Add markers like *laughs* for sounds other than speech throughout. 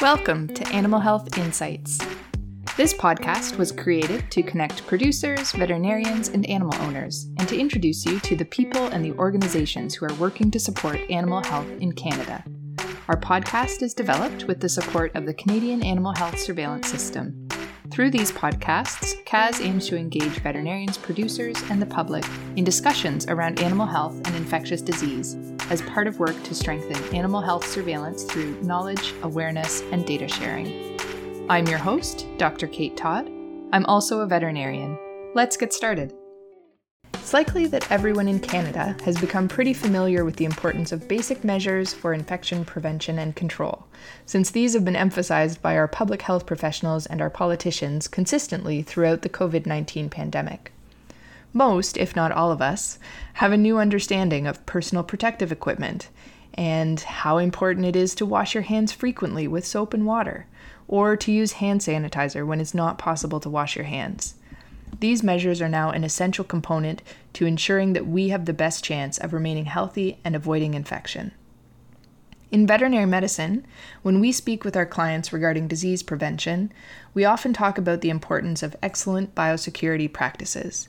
Welcome to Animal Health Insights. This podcast was created to connect producers, veterinarians, and animal owners, and to introduce you to the people and the organizations who are working to support animal health in Canada. Our podcast is developed with the support of the Canadian Animal Health Surveillance System. Through these podcasts, CAHSS aims to engage veterinarians, producers, and the public in discussions around animal health and infectious disease as part of work to strengthen animal health surveillance through knowledge, awareness, and data sharing. I'm your host, Dr. Kate Todd. I'm also a veterinarian. Let's get started. It's likely that everyone in Canada has become pretty familiar with the importance of basic measures for infection prevention and control, since these have been emphasized by our public health professionals and our politicians consistently throughout the COVID 19 pandemic. Most, if not all of us, have a new understanding of personal protective equipment and how important it is to wash your hands frequently with soap and water, or to use hand sanitizer when it's not possible to wash your hands. These measures are now an essential component to ensuring that we have the best chance of remaining healthy and avoiding infection. In veterinary medicine, when we speak with our clients regarding disease prevention, we often talk about the importance of excellent biosecurity practices.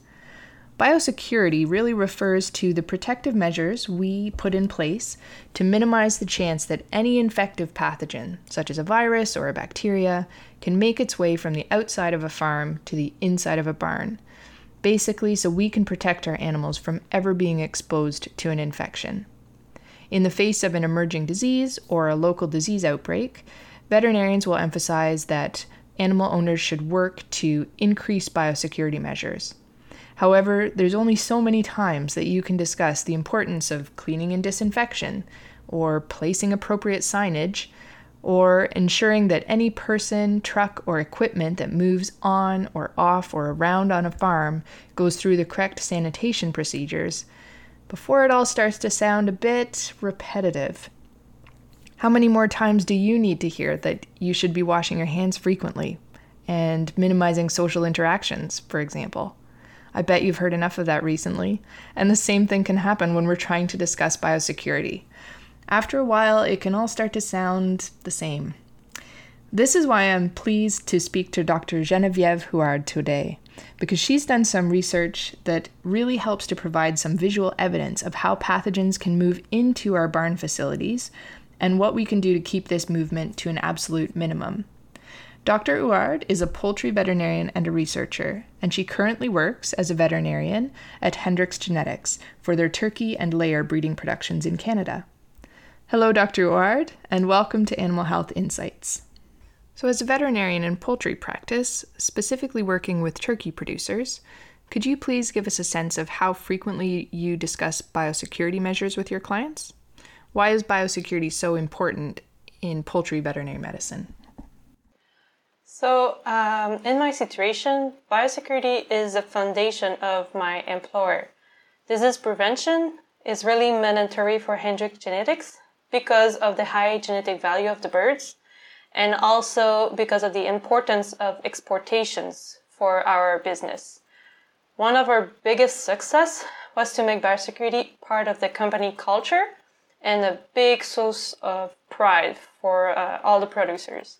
Biosecurity really refers to the protective measures we put in place to minimize the chance that any infective pathogen, such as a virus or a bacteria, can make its way from the outside of a farm to the inside of a barn. Basically, so we can protect our animals from ever being exposed to an infection. In the face of an emerging disease or a local disease outbreak, veterinarians will emphasize that animal owners should work to increase biosecurity measures. However, there's only so many times that you can discuss the importance of cleaning and disinfection, or placing appropriate signage, or ensuring that any person, truck, or equipment that moves on or off or around on a farm goes through the correct sanitation procedures before it all starts to sound a bit repetitive. How many more times do you need to hear that you should be washing your hands frequently and minimizing social interactions, for example? I bet you've heard enough of that recently. And the same thing can happen when we're trying to discuss biosecurity. After a while, it can all start to sound the same. This is why I'm pleased to speak to Dr. Genevieve Huard today, because she's done some research that really helps to provide some visual evidence of how pathogens can move into our barn facilities and what we can do to keep this movement to an absolute minimum. Dr. Huard is a poultry veterinarian and a researcher, and she currently works as a veterinarian at Hendrix Genetics for their turkey and layer breeding productions in Canada. Hello, Dr. Huard, and welcome to Animal Health Insights. So, as a veterinarian in poultry practice, specifically working with turkey producers, could you please give us a sense of how frequently you discuss biosecurity measures with your clients? Why is biosecurity so important in poultry veterinary medicine? So, um, in my situation, biosecurity is the foundation of my employer. Disease prevention is really mandatory for Hendrix Genetics because of the high genetic value of the birds and also because of the importance of exportations for our business. One of our biggest success was to make biosecurity part of the company culture and a big source of pride for uh, all the producers.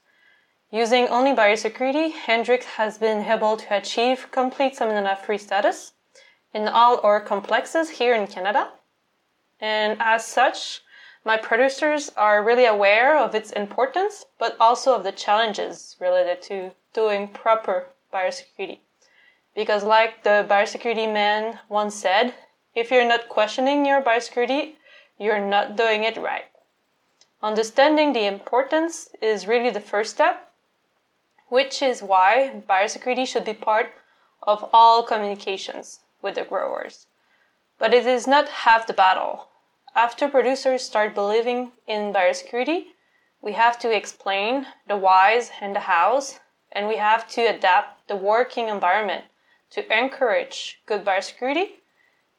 Using only biosecurity, Hendrix has been able to achieve complete salmonella free status in all our complexes here in Canada. And as such, my producers are really aware of its importance, but also of the challenges related to doing proper biosecurity. Because, like the biosecurity man once said, if you're not questioning your biosecurity, you're not doing it right. Understanding the importance is really the first step which is why biosecurity should be part of all communications with the growers. But it is not half the battle. After producers start believing in biosecurity, we have to explain the whys and the hows, and we have to adapt the working environment to encourage good biosecurity.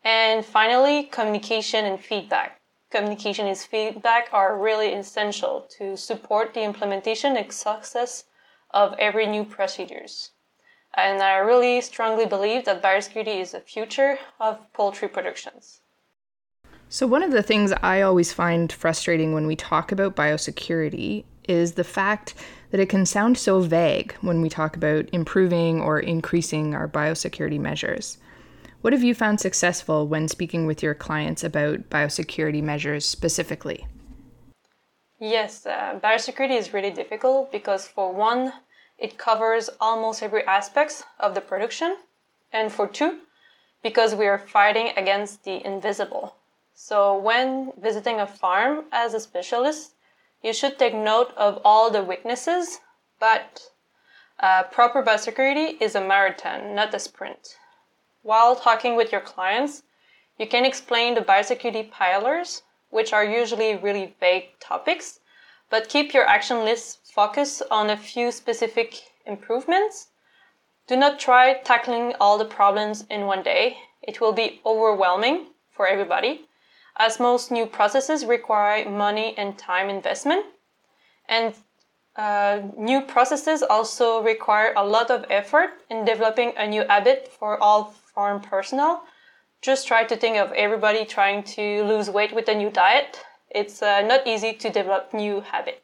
And finally, communication and feedback. Communication and feedback are really essential to support the implementation and success of every new procedures. And I really strongly believe that biosecurity is the future of poultry productions. So, one of the things I always find frustrating when we talk about biosecurity is the fact that it can sound so vague when we talk about improving or increasing our biosecurity measures. What have you found successful when speaking with your clients about biosecurity measures specifically? Yes, uh, biosecurity is really difficult because, for one, it covers almost every aspect of the production, and for two, because we are fighting against the invisible. So, when visiting a farm as a specialist, you should take note of all the weaknesses, but uh, proper biosecurity is a marathon, not a sprint. While talking with your clients, you can explain the biosecurity pillars which are usually really vague topics, but keep your action list focused on a few specific improvements. Do not try tackling all the problems in one day. It will be overwhelming for everybody, as most new processes require money and time investment. And uh, new processes also require a lot of effort in developing a new habit for all farm personnel just try to think of everybody trying to lose weight with a new diet. It's uh, not easy to develop new habit.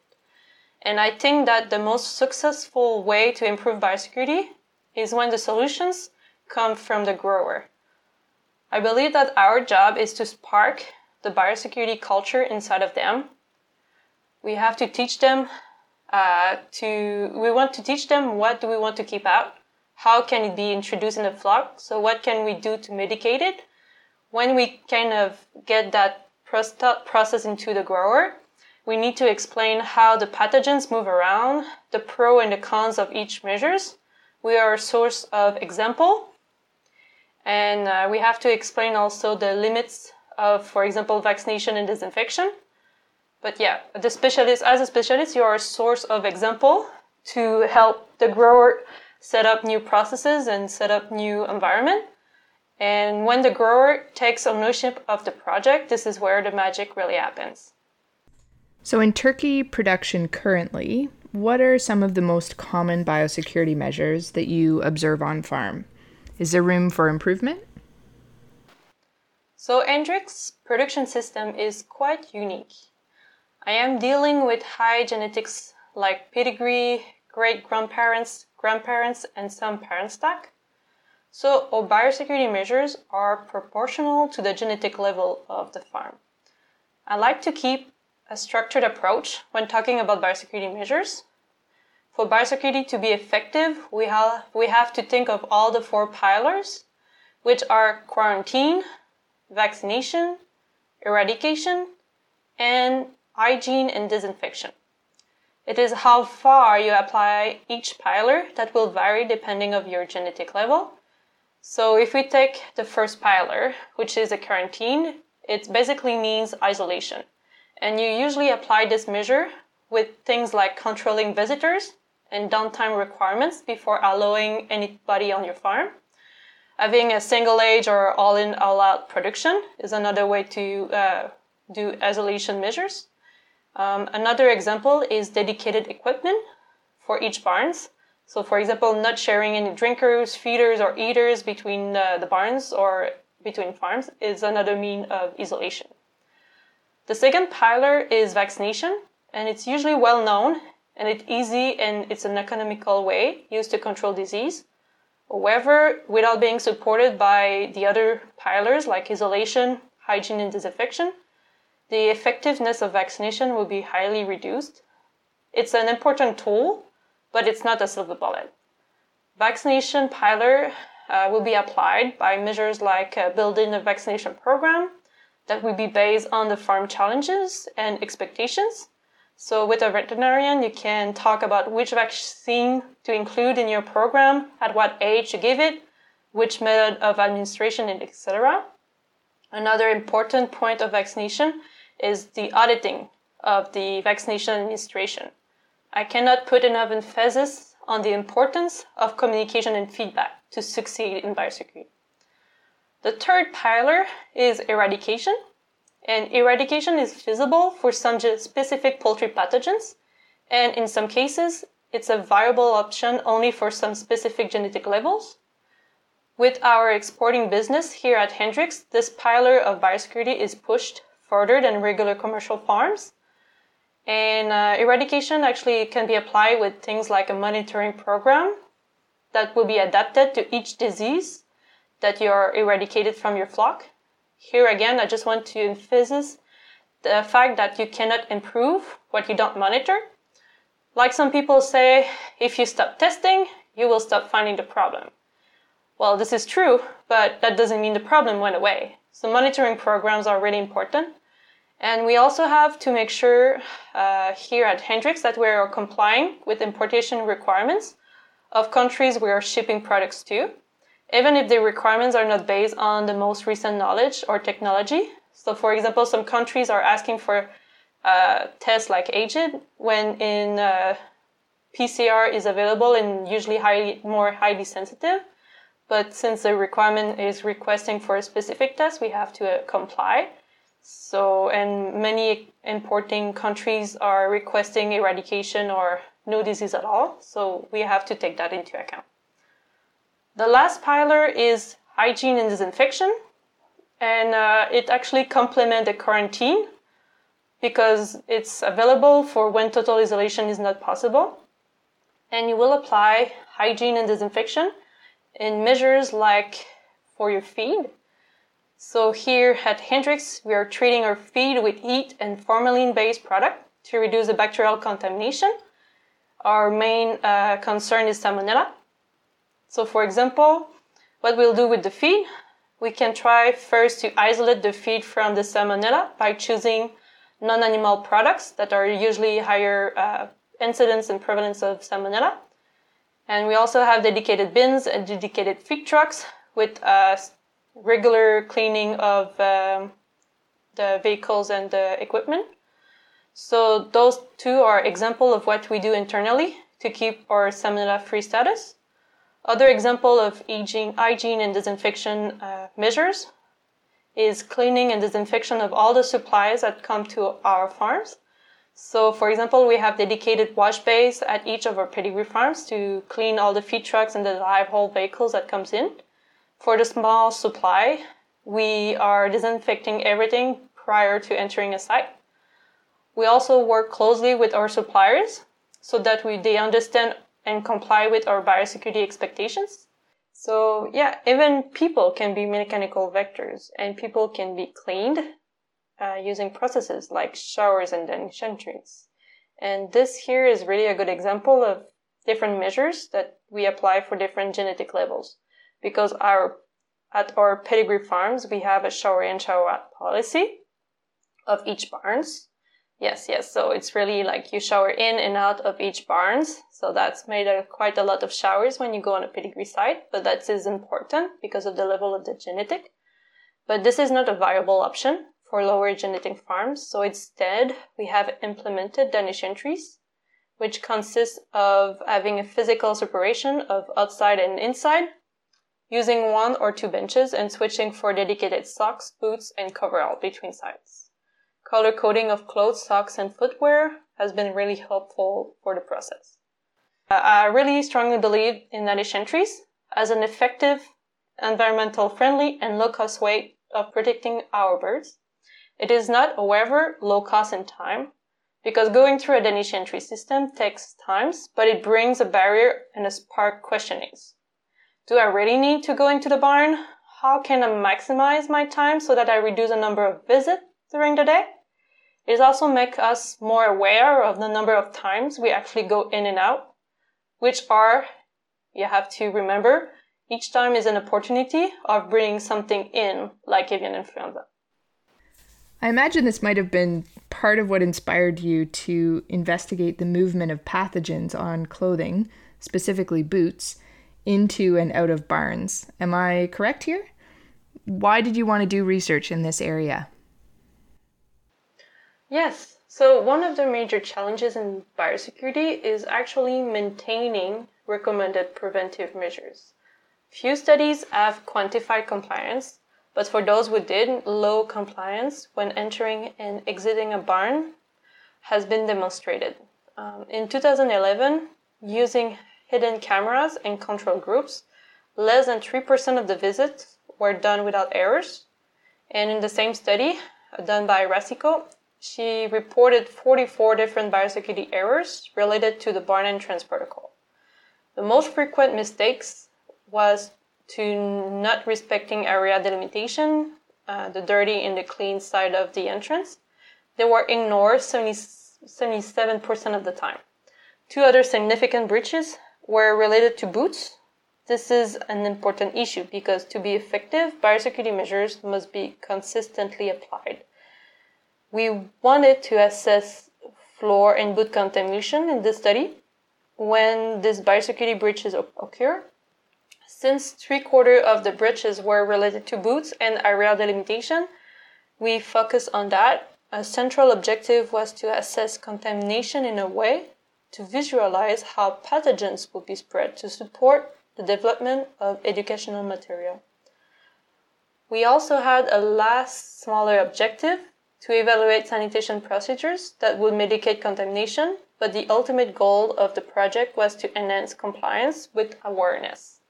And I think that the most successful way to improve biosecurity is when the solutions come from the grower. I believe that our job is to spark the biosecurity culture inside of them. We have to teach them uh, to, we want to teach them what do we want to keep out, how can it be introduced in the flock? So what can we do to mitigate it? When we kind of get that process into the grower, we need to explain how the pathogens move around, the pro and the cons of each measures. We are a source of example, and uh, we have to explain also the limits of, for example, vaccination and disinfection. But yeah, the specialist, as a specialist, you are a source of example to help the grower set up new processes and set up new environment. And when the grower takes ownership of the project, this is where the magic really happens. So, in turkey production currently, what are some of the most common biosecurity measures that you observe on farm? Is there room for improvement? So, Hendrix production system is quite unique. I am dealing with high genetics like pedigree, great grandparents, grandparents, and some parent stock. So our biosecurity measures are proportional to the genetic level of the farm. I like to keep a structured approach when talking about biosecurity measures. For biosecurity to be effective, we have, we have to think of all the four pillars, which are quarantine, vaccination, eradication, and hygiene and disinfection. It is how far you apply each pillar that will vary depending of your genetic level. So if we take the first pillar, which is a quarantine, it basically means isolation. And you usually apply this measure with things like controlling visitors and downtime requirements before allowing anybody on your farm. Having a single age or all in, all out production is another way to uh, do isolation measures. Um, another example is dedicated equipment for each barns. So, for example, not sharing any drinkers, feeders, or eaters between uh, the barns or between farms is another mean of isolation. The second pillar is vaccination, and it's usually well known and it's easy and it's an economical way used to control disease. However, without being supported by the other pillars like isolation, hygiene, and disinfection, the effectiveness of vaccination will be highly reduced. It's an important tool, but it's not a silver bullet. Vaccination pillar uh, will be applied by measures like uh, building a vaccination program that will be based on the farm challenges and expectations. So, with a veterinarian, you can talk about which vaccine to include in your program, at what age to give it, which method of administration, and etc. Another important point of vaccination is the auditing of the vaccination administration. I cannot put enough emphasis on the importance of communication and feedback to succeed in biosecurity. The third pillar is eradication, and eradication is feasible for some specific poultry pathogens, and in some cases, it's a viable option only for some specific genetic levels. With our exporting business here at Hendrix, this pillar of biosecurity is pushed further than regular commercial farms. And uh, eradication actually can be applied with things like a monitoring program that will be adapted to each disease that you're eradicated from your flock. Here again, I just want to emphasize the fact that you cannot improve what you don't monitor. Like some people say, if you stop testing, you will stop finding the problem. Well, this is true, but that doesn't mean the problem went away. So monitoring programs are really important. And we also have to make sure uh, here at Hendrix that we are complying with importation requirements of countries we are shipping products to, even if the requirements are not based on the most recent knowledge or technology. So, for example, some countries are asking for uh, tests like AGID when in uh, PCR is available and usually highly, more highly sensitive. But since the requirement is requesting for a specific test, we have to uh, comply. So, and many importing countries are requesting eradication or no disease at all. So, we have to take that into account. The last pillar is hygiene and disinfection. And uh, it actually complements the quarantine because it's available for when total isolation is not possible. And you will apply hygiene and disinfection in measures like for your feed so here at Hendrix, we are treating our feed with heat and formalin-based product to reduce the bacterial contamination. Our main uh, concern is salmonella. So for example, what we'll do with the feed, we can try first to isolate the feed from the salmonella by choosing non-animal products that are usually higher uh, incidence and prevalence of salmonella. And we also have dedicated bins and dedicated feed trucks with uh, regular cleaning of um, the vehicles and the equipment. So those two are example of what we do internally to keep our salmonella-free status. Other example of hygiene, and disinfection uh, measures is cleaning and disinfection of all the supplies that come to our farms. So, for example, we have dedicated wash bays at each of our pedigree farms to clean all the feed trucks and the live haul vehicles that comes in. For the small supply, we are disinfecting everything prior to entering a site. We also work closely with our suppliers so that we, they understand and comply with our biosecurity expectations. So yeah, even people can be mechanical vectors and people can be cleaned uh, using processes like showers and then treats. And this here is really a good example of different measures that we apply for different genetic levels because our at our pedigree farms we have a shower in shower out policy of each barns yes yes. So it's really like you shower in and out of each barns. So that's made a, quite a lot of showers when you go on a pedigree site but that is important because of the level of the genetic. But this is not a viable option for lower genetic farms. So instead we have implemented danish entries which consists of having a physical separation of outside and inside using one or two benches and switching for dedicated socks, boots, and coverall between sites. Color coding of clothes, socks, and footwear has been really helpful for the process. Uh, I really strongly believe in Danish entries as an effective, environmental friendly, and low cost way of protecting our birds. It is not, however, low cost in time, because going through a Danish entry system takes time, but it brings a barrier and a spark questionings. Do I really need to go into the barn? How can I maximize my time so that I reduce the number of visits during the day? It also makes us more aware of the number of times we actually go in and out, which are, you have to remember, each time is an opportunity of bringing something in, like avian influenza. I imagine this might have been part of what inspired you to investigate the movement of pathogens on clothing, specifically boots, into and out of barns. Am I correct here? Why did you want to do research in this area? Yes. So, one of the major challenges in biosecurity is actually maintaining recommended preventive measures. Few studies have quantified compliance, but for those who did, low compliance when entering and exiting a barn has been demonstrated. Um, in 2011, using hidden cameras and control groups, less than 3% of the visits were done without errors. And in the same study done by Racicot, she reported 44 different biosecurity errors related to the barn entrance protocol. The most frequent mistakes was to not respecting area delimitation, uh, the dirty and the clean side of the entrance. They were ignored 70, 77% of the time. Two other significant breaches were related to boots. This is an important issue because to be effective, biosecurity measures must be consistently applied. We wanted to assess floor and boot contamination in this study when these biosecurity breaches occur. Since three quarters of the breaches were related to boots and area delimitation, we focused on that. A central objective was to assess contamination in a way to visualize how pathogens would be spread to support the development of educational material. We also had a last smaller objective to evaluate sanitation procedures that would mitigate contamination, but the ultimate goal of the project was to enhance compliance with awareness.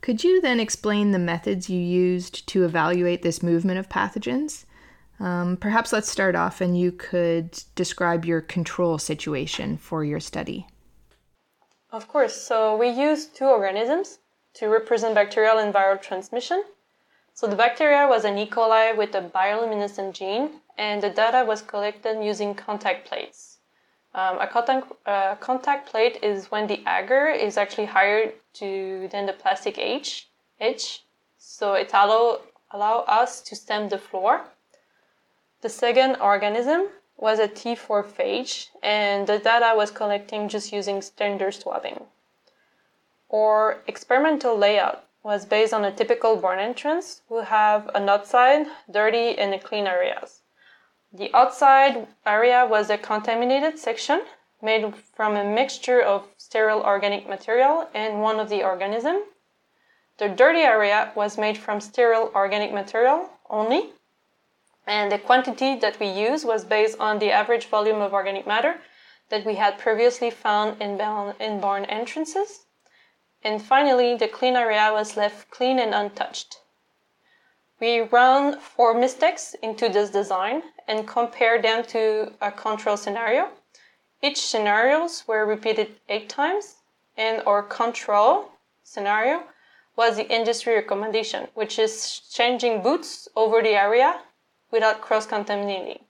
Could you then explain the methods you used to evaluate this movement of pathogens? Um, perhaps let's start off and you could describe your control situation for your study. Of course. So we used two organisms to represent bacterial and viral transmission so the bacteria was an E. coli with a bioluminescent gene, and the data was collected using contact plates. Um, a contact, contact plate is when the agar is actually higher to than the plastic H, H so it allow, allow us to stem the floor. The second organism was a T4 phage, and the data was collecting just using standard swabbing. Or experimental layout was based on a typical barn entrance. We have an outside, dirty, and a clean areas. The outside area was a contaminated section made from a mixture of sterile organic material and one of the organism. The dirty area was made from sterile organic material only, and the quantity that we used was based on the average volume of organic matter that we had previously found in barn entrances. And finally, the clean area was left clean and untouched. We ran four mistakes into this design and compared them to a control scenario. Each scenarios were repeated eight times, and our control scenario was the industry recommendation, which is changing boots over the area without cross contaminating.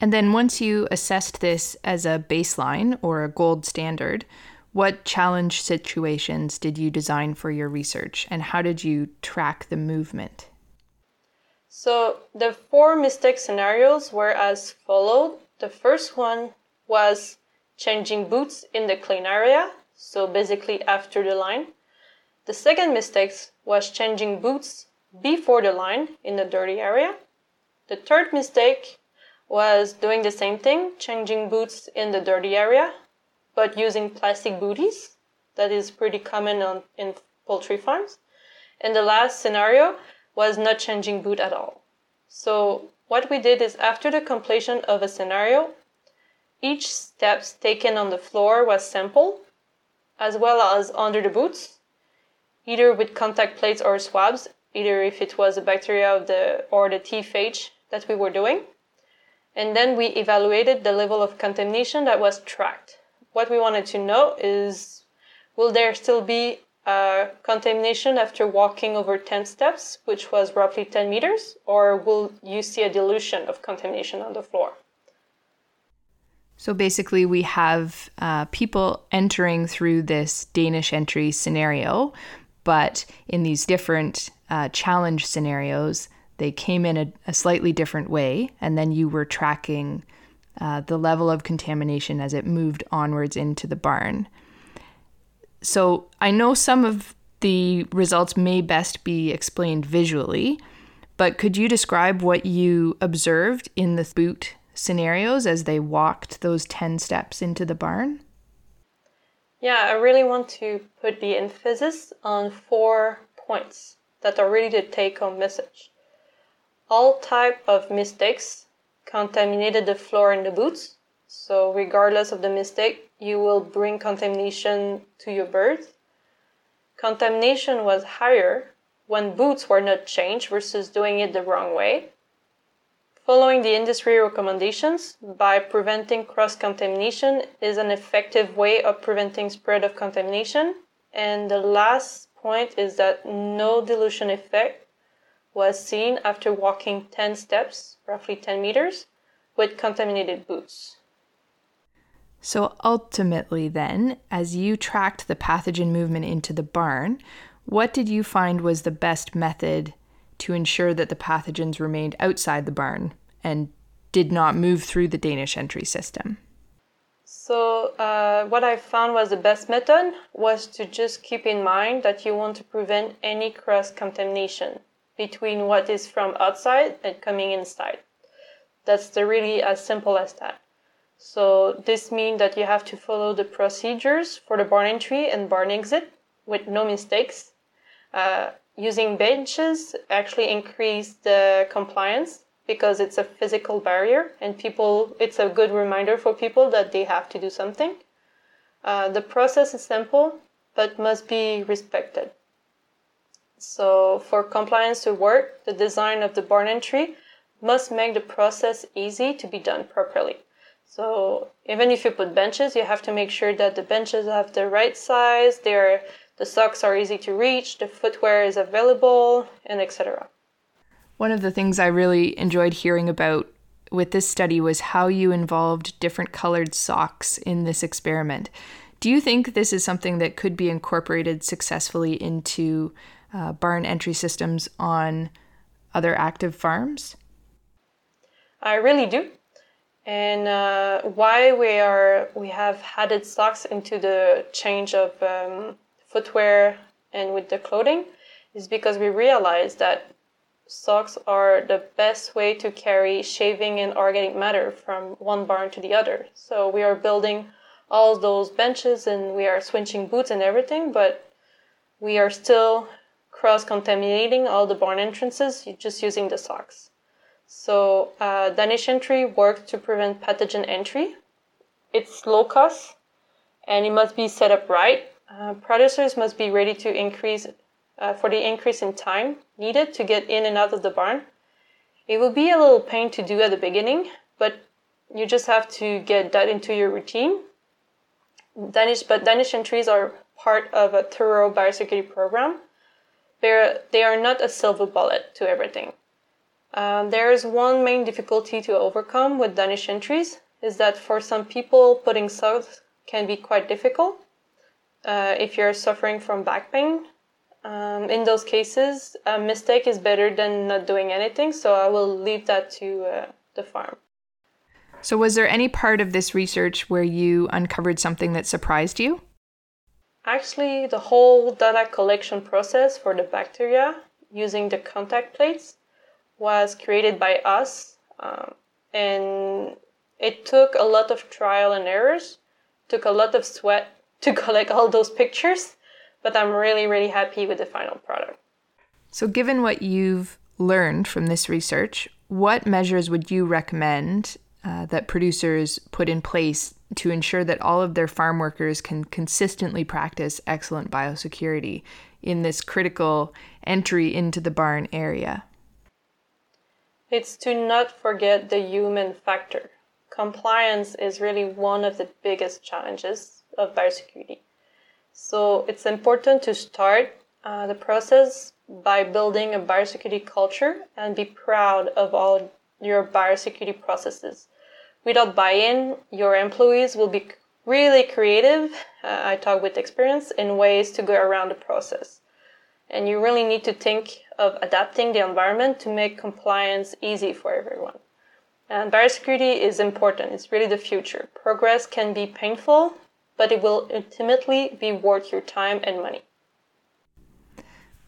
And then once you assessed this as a baseline or a gold standard, what challenge situations did you design for your research, and how did you track the movement? So, the four mistake scenarios were as followed. The first one was changing boots in the clean area, so basically after the line. The second mistake was changing boots before the line in the dirty area. The third mistake was doing the same thing, changing boots in the dirty area, but using plastic booties. That is pretty common on, in poultry farms. And the last scenario was not changing boot at all. So what we did is after the completion of a scenario, each steps taken on the floor was sampled, as well as under the boots, either with contact plates or swabs, either if it was a bacteria of the or the T phage that we were doing. And then we evaluated the level of contamination that was tracked what we wanted to know is will there still be a contamination after walking over 10 steps, which was roughly 10 meters, or will you see a dilution of contamination on the floor? So basically, we have uh, people entering through this Danish entry scenario, but in these different uh, challenge scenarios, they came in a, a, slightly different way, and then you were tracking uh, the level of contamination as it moved onwards into the barn. So I know some of the results may best be explained visually, but could you describe what you observed in the boot scenarios as they walked those 10 steps into the barn? Yeah, I really want to put the emphasis on four points that are really the take home message. All type of mistakes contaminated the floor and the boots. So, regardless of the mistake, you will bring contamination to your birds. Contamination was higher when boots were not changed versus doing it the wrong way. following the industry recommendations by preventing cross contamination is an effective way of preventing spread of contamination. And the last point is that no dilution effect was seen after walking 10 steps, roughly 10 meters, with contaminated boots. So ultimately, then, as you tracked the pathogen movement into the barn, what did you find was the best method to ensure that the pathogens remained outside the barn and did not move through the Danish entry system? So, uh, what I found was the best method was to just keep in mind that you want to prevent any cross contamination between what is from outside and coming inside. That's the really as simple as that. So this means that you have to follow the procedures for the barn entry and barn exit with no mistakes. Uh, using benches actually increase the compliance because it's a physical barrier and people it's a good reminder for people that they have to do something. Uh, the process is simple but must be respected. So for compliance to work, the design of the barn entry must make the process easy to be done properly. So even if you put benches, you have to make sure that the benches have the right size, they're, the socks are easy to reach, the footwear is available, and etc. One of the things I really enjoyed hearing about with this study was how you involved different colored socks in this experiment. Do you think this is something that could be incorporated successfully into uh, barn entry systems on other active farms? I really do and uh, why we are we have added socks into the change of um, footwear and with the clothing is because we realize that socks are the best way to carry shaving and organic matter from one barn to the other so we are building all those benches and we are switching boots and everything but we are still cross contaminating all the barn entrances just using the socks so uh, Danish entry works to prevent pathogen entry. It's low cost and it must be set up right. Uh, producers must be ready to increase uh, for the increase in time needed to get in and out of the barn. It will be a little pain to do at the beginning, but you just have to get that into your routine. Danish, but Danish entries are part of a thorough biosecurity program. They're, they are not a silver bullet to everything. Um, there is one main difficulty to overcome with Danish entries is that for some people, putting socks can be quite difficult. Uh, if you're suffering from back pain, um, in those cases, a mistake is better than not doing anything. So I will leave that to uh, the farm. So, was there any part of this research where you uncovered something that surprised you? Actually, the whole data collection process for the bacteria using the contact plates was created by us, um, and it took a lot of trial and errors, took a lot of sweat *laughs* to collect all those pictures, but I'm really, really happy with the final product. So, given what you've learned from this research, what measures would you recommend uh, that producers put in place to ensure that all of their farm workers can consistently practice excellent biosecurity in this critical entry into the barn area? It's to not forget the human factor. Compliance is really one of the biggest challenges of biosecurity. So it's important to start uh, the process by building a biosecurity culture and be proud of all your biosecurity processes. Without buy in, your employees will be really creative. Uh, I talk with experience in ways to go around the process and you really need to think of adapting the environment to make compliance easy for everyone. And biosecurity is important, it's really the future. Progress can be painful, but it will ultimately be worth your time and money.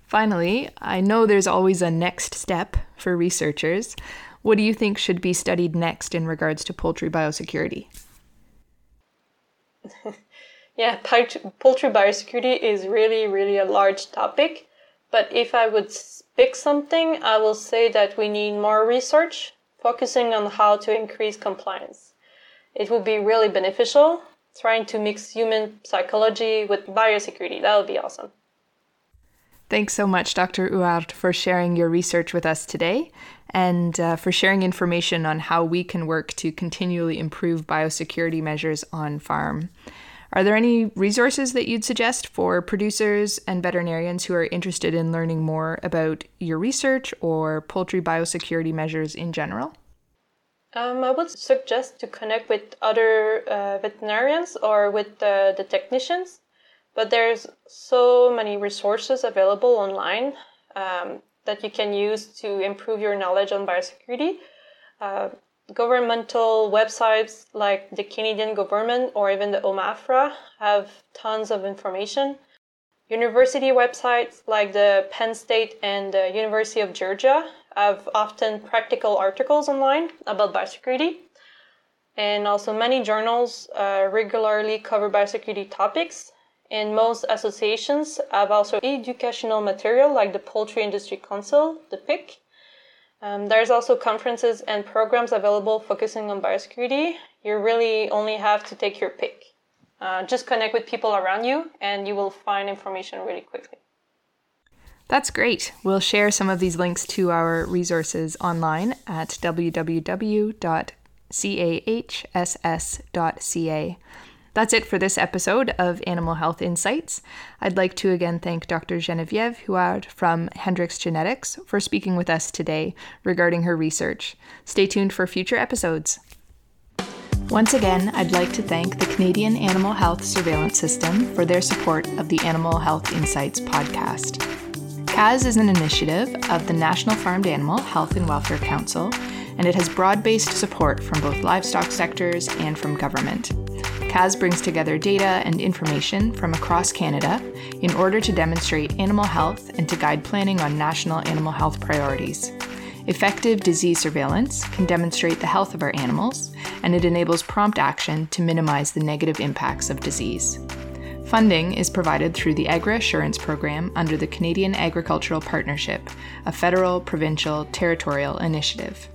Finally, I know there's always a next step for researchers. What do you think should be studied next in regards to poultry biosecurity? *laughs* yeah, poultry biosecurity is really, really a large topic. But if I would pick something, I will say that we need more research focusing on how to increase compliance. It would be really beneficial trying to mix human psychology with biosecurity. That would be awesome. Thanks so much, Dr. Huard, for sharing your research with us today. and uh, for sharing information on how we can work to continually improve biosecurity measures on farm. Are there any resources that you'd suggest for producers and veterinarians who are interested in learning more about your research or poultry biosecurity measures in general? Um, I would suggest to connect with other uh, veterinarians or with the, the technicians, but there's so many resources available online um, that you can use to improve your knowledge on biosecurity. Uh, governmental websites like the Canadian government or even the OMAFRA have tons of information. University websites like the Penn State and the University of Georgia have often practical articles online about biosecurity. And also, many journals uh, regularly cover biosecurity topics. And most associations have also educational material like the Poultry Industry Council, the PIC, um, there's also conferences and programs available focusing on biosecurity. You really only have to take your pick. Uh, just connect with people around you and you will find information really quickly. That's great. We'll share some of these links to our resources online at www.cahss.ca. That's it for this episode of Animal Health Insights. I'd like to again thank Dr. Genevieve Huard from Hendrix Genetics for speaking with us today regarding her research. Stay tuned for future episodes. Once again, I'd like to thank the Canadian Animal Health Surveillance System for their support of the Animal Health Insights podcast. CAHSS is an initiative of the National Farmed Animal Health and Welfare Council, and it has broad based support from both livestock sectors and from government. CAHSS brings together data and information from across Canada in order to demonstrate animal health and to guide planning on national animal health priorities. Effective disease surveillance can demonstrate the health of our animals, and it enables prompt action to minimize the negative impacts of disease. Funding is provided through the Agri Assurance Program under the Canadian Agricultural Partnership, a federal, provincial, territorial initiative.